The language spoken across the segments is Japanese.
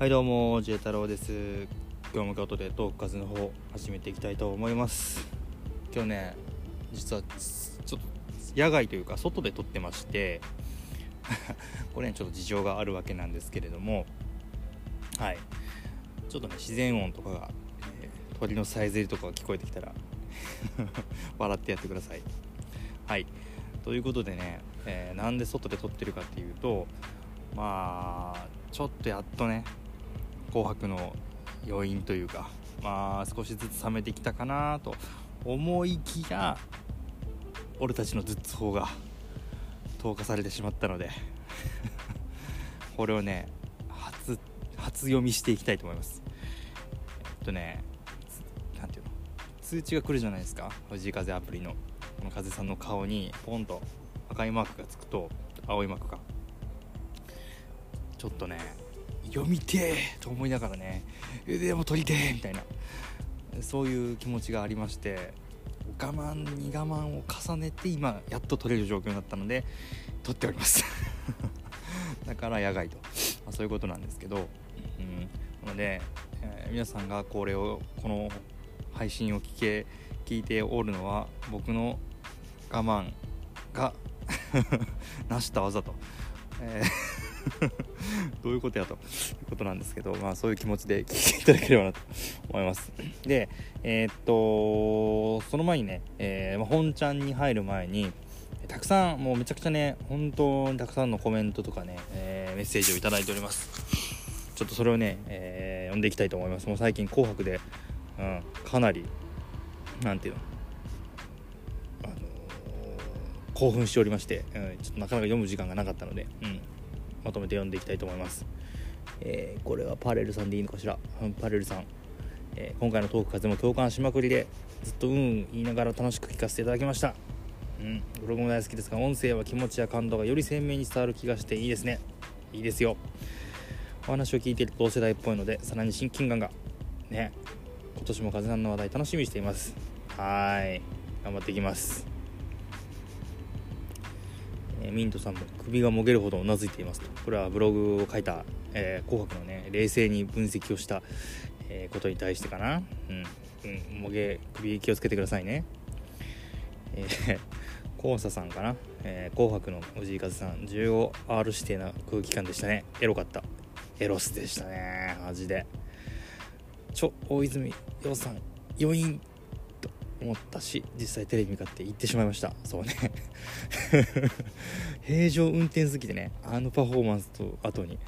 はいどうも自衛太郎です。今日も京都でトーク数の方始めていきたいと思います。今日ね実はちょっと野外というか外で撮ってまして これねちょっと事情があるわけなんですけれどもはい。ちょっとね自然音とかが、えー、鳥のさえずりとかが聞こえてきたら 笑ってやってください。はい。ということでね、えー、なんで外で撮ってるかっていうとまあちょっとやっとね「紅白」の余韻というかまあ少しずつ冷めてきたかなと思いきや俺たちの頭痛法が投下されてしまったので これをね初初読みしていきたいと思います。えっとね何ていうの？通知が来るじゃないですか？藤井風アプリの。この風さんの顔にポンと赤いマークがつくと青いマークが。ちょっとね読みてーと思いながらね。でも撮りてーみたいな。そういう気持ちがありまして我慢に我慢を重ねて今やっと撮れる状況になったので撮っております。だから野外と、まあ、そういうことなんですけど、うん、なので、えー、皆さんがこれをこの配信を聞け聞いておるのは僕の我慢が 成した技と、えー どういうことやと。いうことなんですけど、まあ、そういう気持ちで聞いていただければなと思います。でえー、っとその前にね、えー、本ちゃんに入る前にたくさんもうめちゃくちゃね本当にたくさんのコメントとかね、えー、メッセージを頂いております。ちょっとそれをね、えー、読んでいきたいと思います。もう最近「紅白で」うん、かなりなんていうの興奮しておりまして、うん、ちょっとなかなか読む時間がなかったので、うん、まとめて読んでいきたいと思います、えー、これはパレルさんでいいのかしら、うん、パレルさん、えー、今回のトーク風も共感しまくりでずっとうん言いながら楽しく聞かせていただきました。うんブログも大好きですが音声は気持ちや感動がより鮮明に伝わる気がしていいですね。いいですよ。お話を聞いていると同世代っぽいのでさらに親近感がね今年も風さんの話題楽しみにしています。はい。頑張っていきます。ミントさんも首がもげるほどうなずいていますと。これはブログを書いた、えー、紅白のね冷静に分析をした、えー、ことに対してかな。うん、うん、もげ首気をつけてくださいね。えー、コーサさんかな、えー、紅白の藤井風さん 15R 指定な空気感でしたね。エロかった。エロスでしたね。マジで。ちょ大泉洋さん余韻。思ったし実際テレビ向かって行ってしまいました。そうね。平常運転好きでねあのパフォーマンスと後に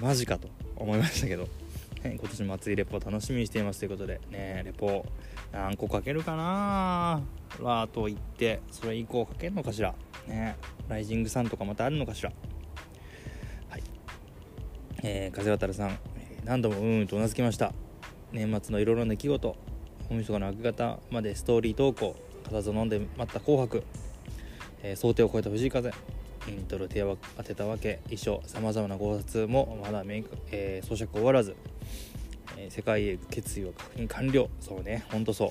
マジかと思いましたけど、ね、今年も熱いレポ楽しみにしていますということでねレポ何個かけるかな？ラーと言ってそれ以降かけるのかしら？ねライジングさんとかまたあるのかしら？はい。えー、風渡さん何度もうんとうなずきました。年末のいろいろな出来事。大晦日の明け方までストーリー投稿固唾飲んで待った紅白、えー、想定を超えた藤井風イントロ手を当てたわけ衣装さまざまな考察もまだメイク、えー、装飾終わらず、えー、世界へ決意を確認完了。そうねほんとそう。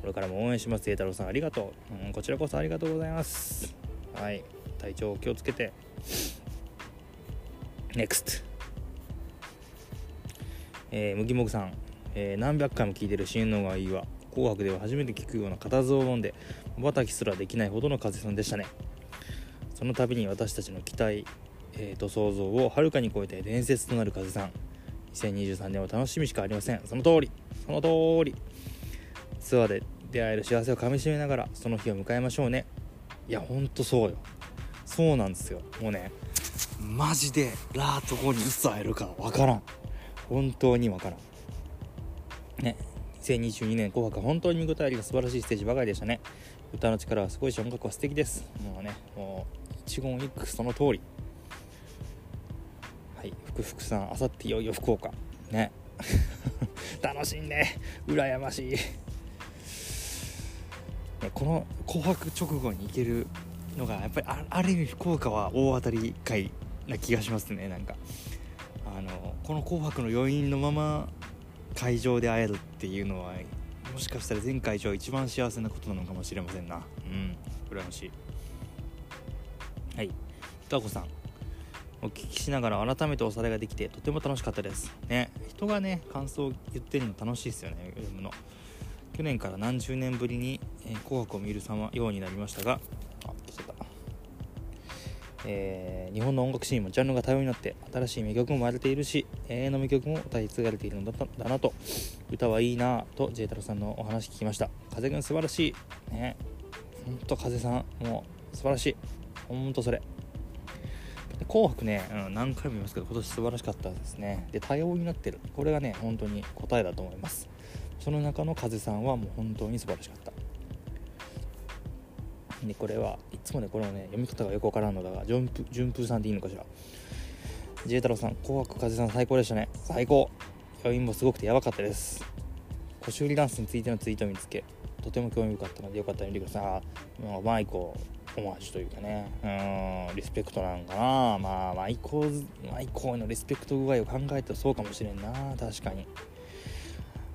これからも応援します栄太郎さん。ありがとう、うん、こちらこそありがとうございます。はい。体調を気をつけて。NEXT えー、麦もぐさん。えー、何百回も聞いてる新能がいいわ。紅白では初めて聞くような固唾を飲んでまばたきすらできないほどの風さんでしたね。その度に私たちの期待、えー、と想像をはるかに超えて伝説となる風さん。2023年は楽しみしかありません。その通り。その通り。ツアーで出会える幸せをかみしめながらその日を迎えましょうね。いやほんとそうよ。そうなんですよ。もうねマジでラート後にいつ会えるかわからん。本当にわからん。ね2022年紅白本当に見応えありが素晴らしいステージばかりでしたね。歌の力はすごいし音楽は素敵です。もうねもう一言一句その通り。はい福福さんあさっていよいよ福岡。ね。楽しんで羨ましい、ね、この紅白直後に行けるのがやっぱりある意味福岡は大当たり回な気がしますねなんか。あのこの「紅白」の余韻のまま会場で会えるっていうのはもしかしたら全会場一番幸せなことなのかもしれませんな。うん。羨まし。いはい。歌子さんお聞きしながら改めておさらいができてとても楽しかったです。ね。人がね感想を言ってるの楽しいですよね読むの。去年から何十年ぶりに「え、紅白」を見る様ようになりましたがえー、日本の音楽シーンもジャンルが多様になって新しい名曲も生まれているし永遠の名曲も歌い継がれているのだだなと歌はいいなと J 太郎さんのお話聞きました。風君素晴らしい。ね。ほんと風さんもう素晴らしい。ほんとそれ。紅白ね、うん、何回も言いますけど今年素晴らしかったですね。で多様になってる。これがね本当に答えだと思います。その中の風さんはもう本当に素晴らしかった。でこれはいつもねこれね読み方がよくわからんのだが順風順風さんでいいのかしら？J 太郎さん紅白風さん最高でしたね。最高。余韻もすごくてやばかったです。腰売りダンスについてのツイートを見つけとても興味深かったのでよかったら見てください。まあマイコオマージュというかね。うんリスペクトなんかな。まあマイコーマイコーのリスペクト具合を考えたらそうかもしれんな。確かに。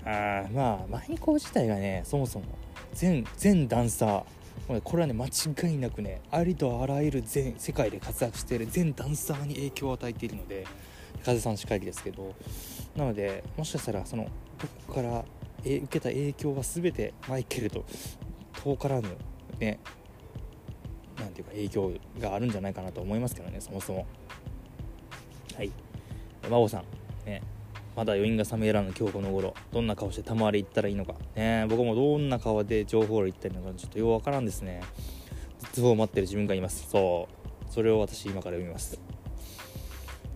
あまあマイコー自体がねそもそも全全ダンサーこれはね間違いなくねありとあらゆる全世界で活躍している全ダンサーに影響を与えているので風さんしかりですけどなのでもしかしたらそのどこから受けた影響は全てマイケルと遠からぬねなんていうか影響があるんじゃないかなと思いますけどねそもそも。はい。真央さんねまだ余韻が冷めやらぬ今日この頃どんな顔して玉割り行ったらいいのか。ね僕もどんな顔で情報量行ったらいいのかちょっとようわからんですね。絶望を待ってる自分がいます。そう。それを私今から読みます。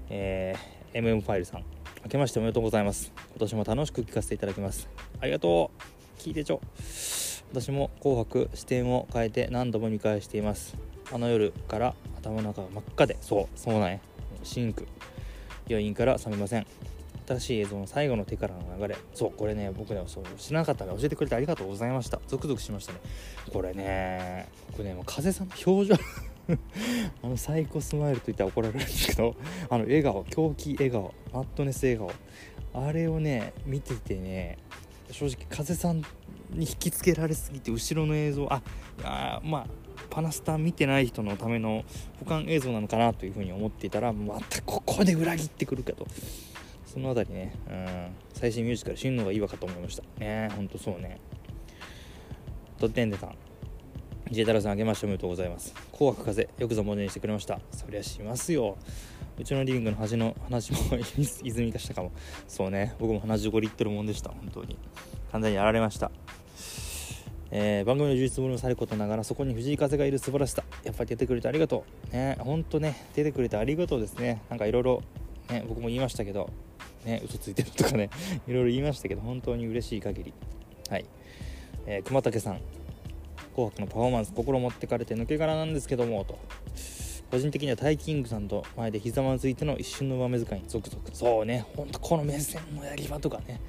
えー、MM ファイルさん。明けましておめでとうございます。今年も楽しく聞かせていただきます。ありがとう。聞いてちょ。私も紅白視点を変えて何度も見返しています。あの夜から頭の中が真っ赤で。そう。そうなんや。シンク。余韻から冷めません。新しい映像の最後の手からの流れ。そうこれね僕ねそう知らなかったら教えてくれてありがとうございました。ゾクゾクしましたね。これね僕ねもう風さんの表情。あのサイコスマイルと言ったら怒られるんですけどあの笑顔狂気笑顔マットネス笑顔。あれをね見ててね正直風さんに引きつけられすぎて後ろの映像ああまあパナスター見てない人のための保管映像なのかなというふうに思っていたらまたここで裏切ってくるかと。その辺りね、うん、最新ミュージカル死ぬのがいいわかと思いました。ねほんとそうね。とってんでさん。J 太郎さんあげましておめでとうございます。紅白風よくぞ文字にしてくれました。そりゃしますよ。うちのリビングの端の話も 泉化したかも。そうね。僕も鼻5リットルもんでした。本当に。完全にやられました。えー、番組の充実ぶりもさることながらそこに藤井風がいる素晴らしさ。やっぱり出てくれてありがとう。ねほんとね。出てくれてありがとうですね。なんかいろいろ僕も言いましたけど。ね嘘ついてるとかね いろいろ言いましたけど本当に嬉しい限り。はい、えー、熊竹さん。紅白のパフォーマンス心持ってかれて抜け殻なんですけどもと。個人的にはタイキングさんと前でひざまずいての一瞬の上目遣いにゾクゾク。そうね。ほんとこの目線のやり場とかね。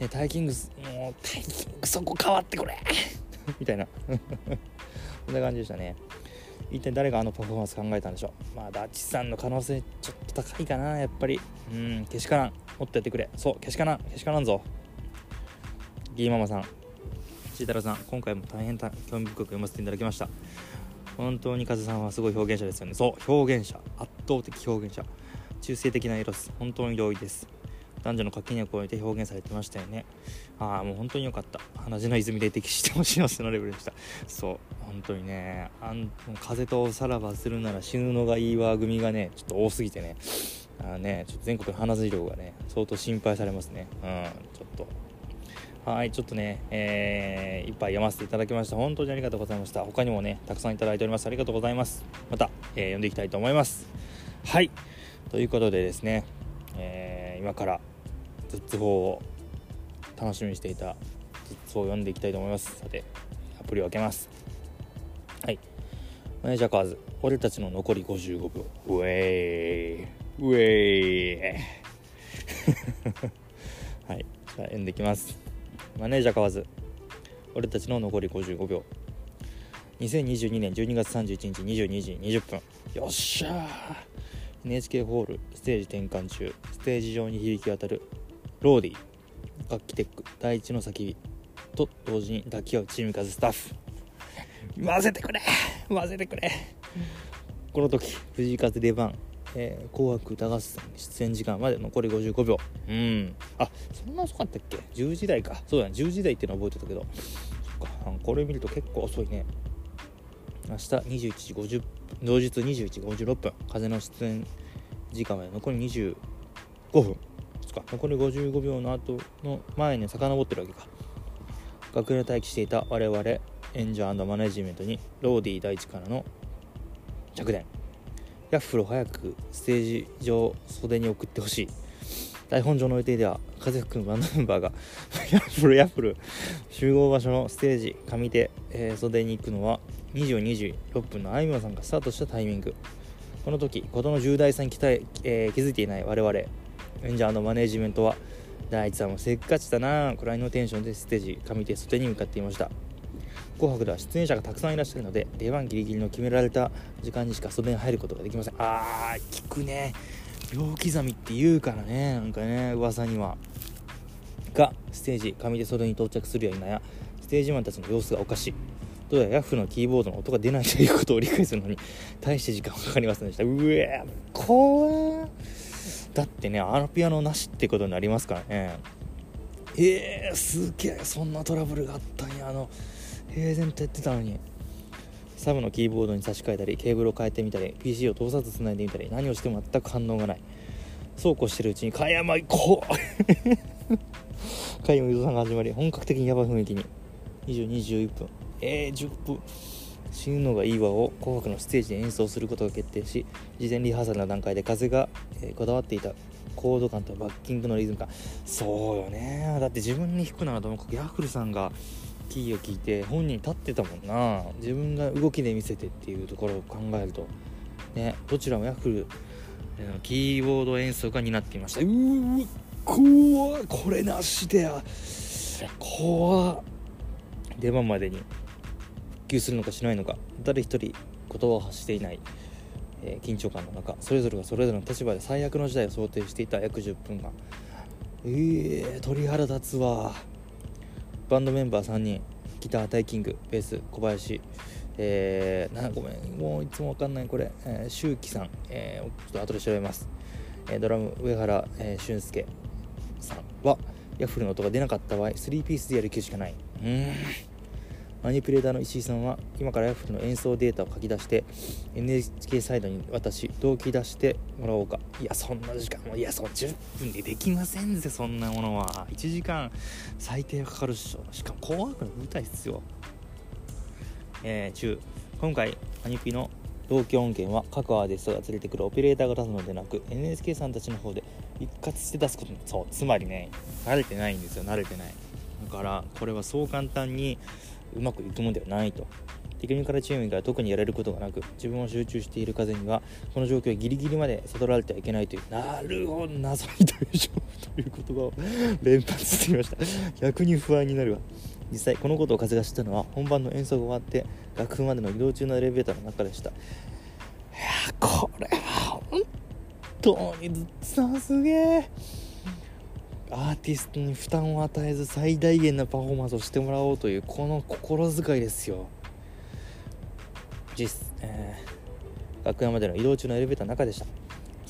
ねタイキングもうタイキングそこ変わってくれ。みたいな。そんな感じでしたね。一体誰があのパフォーマンス考えたんでしょう。まあダッチさんの可能性ちょっと高いかなやっぱり。うんけしからん。もっとやってくれ。そうけしからん。けしからんぞ。ギーママさん。シータラさん今回も大変興味深く読ませていただきました。本当に風さんはすごい表現者ですよね。そう表現者。圧倒的表現者。中性的なエロス。本当に同意です。男女の垣根を越えて表現されてましたよね。ああもう本当に良かった。鼻血の泉で適しても幸せなレベルでした。そう本当にね。あん風とさらばするなら死ぬのがいいわ。組がねちょっと多すぎてね。あねちょっと全国の鼻血量がね相当心配されますねうんちょっとはい、ちょっとね、えー、いっぱい読ませていただきました。本当にありがとうございました。他にもね、たくさんいただいております。ありがとうございます。また、えー、読んでいきたいと思います。はい、ということでですね、えー、今からズッツ法を楽しみにしていたズッツを読んでいきたいと思います。さて、アプリを開けます。はい。マネージャーカーズ、俺たちの残り55秒。ウェイウェイはい、じゃあ読んできます。マネージャー買わず。俺たちの残り55秒。2022年12月31日22時20分よっしゃー。NHK ホールステージ転換中。ステージ上に響き渡る。ローディ楽器テック。第一の叫び。と同時に抱き合うチーム風スタッフ。混ぜてくれ。混ぜてくれ。この時藤井風出番。えー、紅白歌合戦出演時間まで残り55秒。うん。あそんな遅かったっけ？10時台か。そうだね。10時台っての覚えてたけど。そっか。これ見ると結構遅いね。明日21時50同日21時56分。風の出演時間まで残り25分。そっか。残り55秒の後の前に遡ってるわけか。楽屋待機していた我々演者マネジメントにローディー第一からの着電。ヤッフルを早くステージ上袖に送ってほしい。台本上の予定では風吹くバンドメンバーが ヤッフルヤッフル集合場所のステージ上手、えー、袖に行くのは24時6分のあいみょんさんがスタートしたタイミング。この時事の重大さに期待、えー、気づいていない我々。演者のマネージメントは大地さんもせっかちだなくらいのテンションでステージ上手袖に向かっていました。紅白では出演者がたくさんいらっしゃるので出番ギリギリの決められた時間にしか袖に入ることができませんあー聞くね。秒刻みって言うからねなんかね噂には。がステージ上手袖に到着するや否やステージマンたちの様子がおかしい。どうやらヤフのキーボードの音が出ないということを理解するのに大して時間はかかりませんでした。うえ怖だってねあのピアノなしってことになりますからね。えー、すげえそんなトラブルがあったんやあの平然とやってたのに。サブのキーボードに差し替えたりケーブルを変えてみたり PC を通さずつないでみたり何をしても全く反応がない。そうこうしてるうちに加山行こう加山伊藤さんが始まり本格的にヤバい雰囲気に。2211分。えー、10分。死ぬのがいいわを紅白のステージで演奏することが決定し事前リハーサルの段階で風が、えー、こだわっていた。コード感とバッキングのリズム感。そうよね。だって自分に弾くならともかくヤッフルさんがキーを聞いて本人立ってたもんな。自分が動きで見せてっていうところを考えるとねどちらもヤッフルキーボード演奏が担っていました。うー怖これなしでや。怖出番までに復旧するのかしないのか誰一人言葉を発していない、えー、緊張感の中それぞれがそれぞれの立場で最悪の時代を想定していた約10分間。えー、鳥肌立つわバンドメンバー3人ギタータイキングベース小林。えー、なごめんもういつもわかんないこれ、えー、周輝さん、えー、ちょっと後で調べます、えー、ドラム上原、えー、俊介さんはヤッフルの音が出なかった場合3ピースでやる気しかない。うん。マニピュレーターの石井さんは今からヤフルの演奏データを書き出して NHK サイドに渡し同期出してもらおうか。いやそんな時間もいやそう10分でできませんぜそんなものは。1時間最低かかるっしょ。しかも紅白の舞台っすよ。えー、中。今回マニピの同期音源は各アーティストが連れてくるオペレーターが出すのでなく NHK さんたちの方で一括して出すことそうつまりね慣れてないんですよ。慣れてない。だからこれはそう簡単にうまくいくもんではないと。テクニカルチームが特にやれることがなく自分を集中している風にはこの状況はギリギリまで悟られてはいけないというなるほど謎に大丈夫という言葉を 連発していました。逆に不安になるわ。実際このことを風が知ったのは本番の演奏が終わって楽譜までの移動中のエレベーターの中でした。いやこれは本当にずっさすげえアーティストに負担を与えず最大限なパフォーマンスをしてもらおうというこの心遣いですよ。実、えー、楽屋までの移動中のエレベーターの中でした。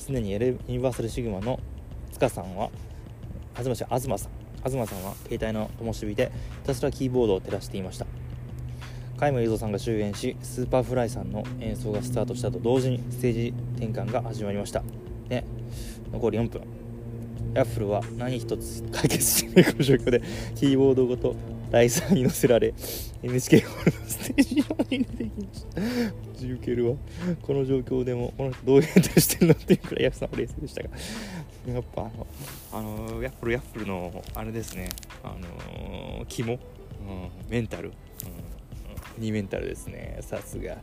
常にエレユニバーサルシグマの塚さんは東東さん。東さんは携帯の灯火でひたすらキーボードを照らしていました。加山雄三さんが終演しスーパーフライさんの演奏がスタートしたと同時にステージ転換が始まりました。ね残り4分。ヤッフルは何一つ解決しないこの状況でキーボードごとライザーに乗せられ NHK ホールのステージ上に出てきました。ジけるわこの状況でもこの人どういう変態してるのっていうくらいヤフさんは冷静でしたがやっぱあのあのヤッフルヤッフルのあれですね。あの肝、うん、メンタル、うん、2メンタルですね。さすが。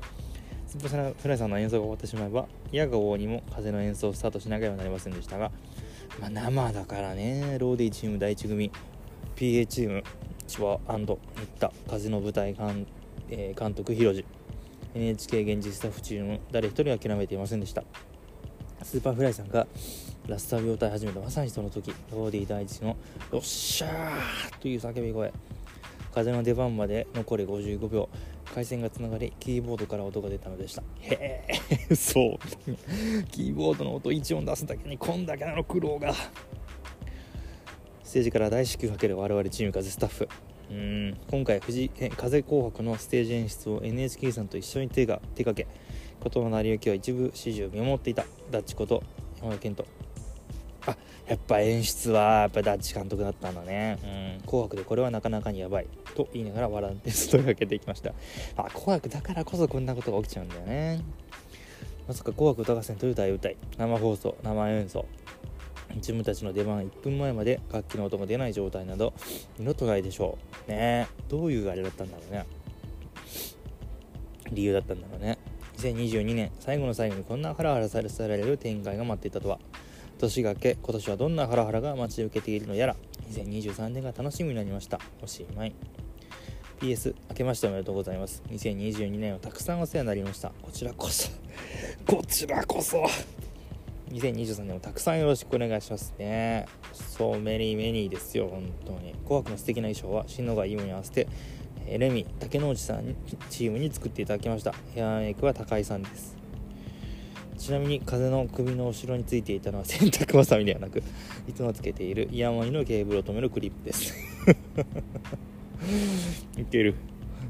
フライさんの演奏が終わってしまえば矢が王にも風の演奏をスタートしなければなりませんでしたがまあ、生だからね。ローディチーム第1組。PA チーム。千葉新田。風の舞台監,、えー、監督広次 NHK 技術スタッフチーム。誰一人諦めていませんでした。スーパーフライさんがラスターを歌い始めた。まさにその時。ローディ第一の「よっしゃー!」という叫び声。風の出番まで残り55秒。回線がつながりキーボードから音が出たのでした。へえ。そう。キーボードの音1音出すだけにこんだけの苦労が。ステージから大至急かける我々チーム風スタッフ。うん。今回藤風紅白のステージ演出を NHK さんと一緒に手が手掛け。事の成り行きは一部始終見守っていた。ダッチこと山田健人。あやっぱ演出はやっぱダッチ監督だったんだね。うん。紅白でこれはなかなかにやばい。と言いながら笑って問いかけていきました。あ紅白だからこそこんなことが起きちゃうんだよね。まさか紅白歌合戦という大舞台。生放送生演奏。自分たちの出番1分前まで楽器の音が出ない状態など二度とないでしょう。ね。どういうあれだったんだろうね。理由だったんだろうね。2022年最後の最後にこんなハラハラさせられる展開が待っていたとは。年が明け今年はどんなハラハラが待ち受けているのやら2023年が楽しみになりました。おしまい PS 明けましておめでとうございます。2022年はたくさんお世話になりました。こちらこそ。こちらこそ。2023年もたくさんよろしくお願いしますね。そうメニーメニーですよ本当に。紅白の素敵な衣装は篠川優に合わせてレミ竹之内さんチームに作っていただきました。ヘアメイクは高井さんです。ちなみに風の首の後ろについていたのは洗濯ばさみではなくいつもつけているイヤモニのケーブルを止めるクリップです。いける。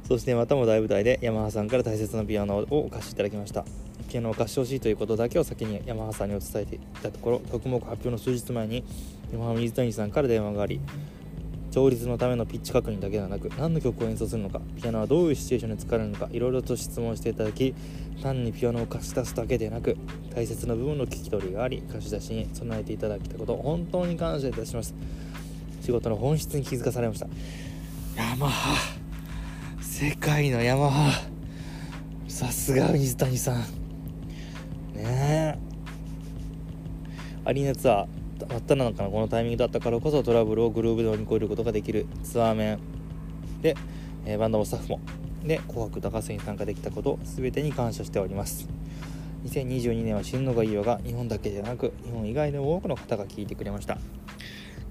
そしてまたも大舞台でヤマハさんから大切なピアノをお貸しいただきました。ピアノを貸してほしいということだけを先にヤマハさんにお伝えていたところ特目発表の数日前にヤマハ水谷さんから電話があり調律のためのピッチ確認だけではなく何の曲を演奏するのかピアノはどういうシチュエーションで使われるのかいろいろと質問していただき単にピアノを貸し出すだけでなく大切な部分の聞き取りがあり貸し出しに備えていただいたこと本当に感謝いたします。仕事の本質に気づかされました。ヤマハ。世界のヤマハ。さすが水谷さん。ねえ。アリーナツアー。真っただ中のこのタイミングだったからこそトラブルをグルーブで乗り越えることができるツアー面。で、えー、バンドもスタッフも。で「紅白歌合戦」に参加できたこと全てに感謝しております。2022年は新野が岩が日本だけでなく日本以外の多くの方が聞いてくれました。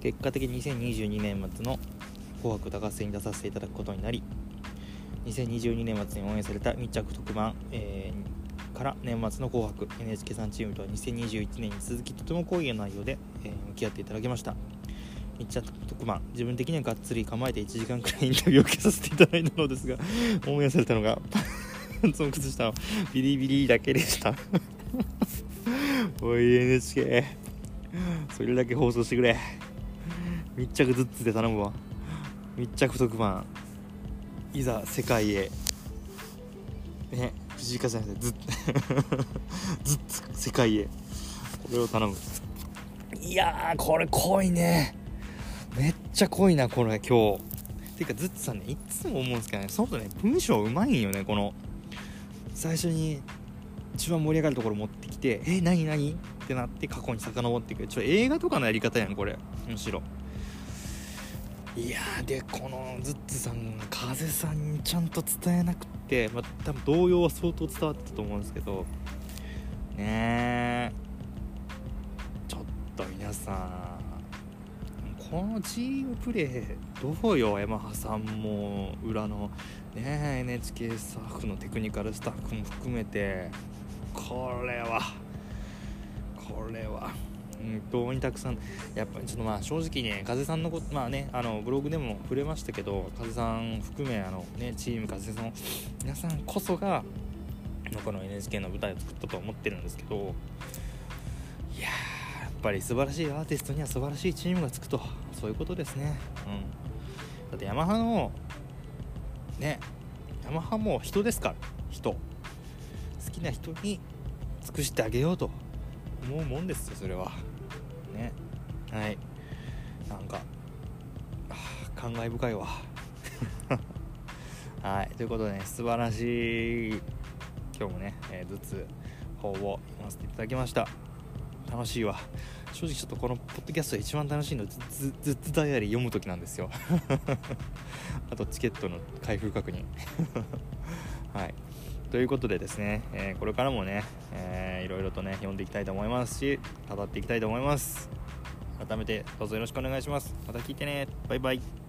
結果的に2022年末の「紅白歌合戦」に出させていただくことになり2022年末に応援された密着特番、えー、から年末の「紅白」NHK さんチームとは2021年に続きとても濃い内容で、えー、向き合っていただきました。密着特番自分的にはがっつり構えて1時間くらいインタビューを受けさせていただいたのですが 応援されたのがパンツを崩したのビリビリだけでした。おい NHK それだけ放送してくれ。密着ずつで頼むわ。密着特番いざ世界へ。ね。藤井風さんずっ ずっと世界へ。これを頼む。いやこれ濃いね。めっちゃ濃いなこれ今日。ていうかずっとさんねいつも思うんですけどね。そのとね文章うまいんよねこの。最初に一番盛り上がるところ持ってきてえ何何？ってなって過去に遡っていくちょ映画とかのやり方やんこれ。むしろ。いやでこのズッツさん風さんにちゃんと伝えなくて、まあ、多分動揺は相当伝わってたと思うんですけどねえちょっと皆さんこのチームプレーどうよヤマハさんも裏のね NHK スタッフのテクニカルスタッフも含めてこれはこれは。本当にたくさんやっぱりちょっとまあ正直ね風さんのことまあねあのブログでも触れましたけど風さん含めあのねチーム風さんの皆さんこそがこの NHK の舞台を作ったと思ってるんですけどいややっぱり素晴らしいアーティストには素晴らしいチームがつくとそういうことですね。うん。だってヤマハのねヤマハも人ですから人。好きな人に尽くしてあげようと思うもんですよそれは。ね。はい。なんか感慨深いわ。はい。ということでね素晴らしい今日もね、えー、ずつ方を読ませていただきました。楽しいわ。正直ちょっとこのポッドキャストで一番楽しいのはずずっとダイアリー読む時なんですよ。あとチケットの開封確認。はいということでですね、えー、これからもね、えー、いろいろとね読んでいきたいと思いますし語っていきたいと思います。改めてどうぞよろしくお願いします。また聞いてね。バイバイ。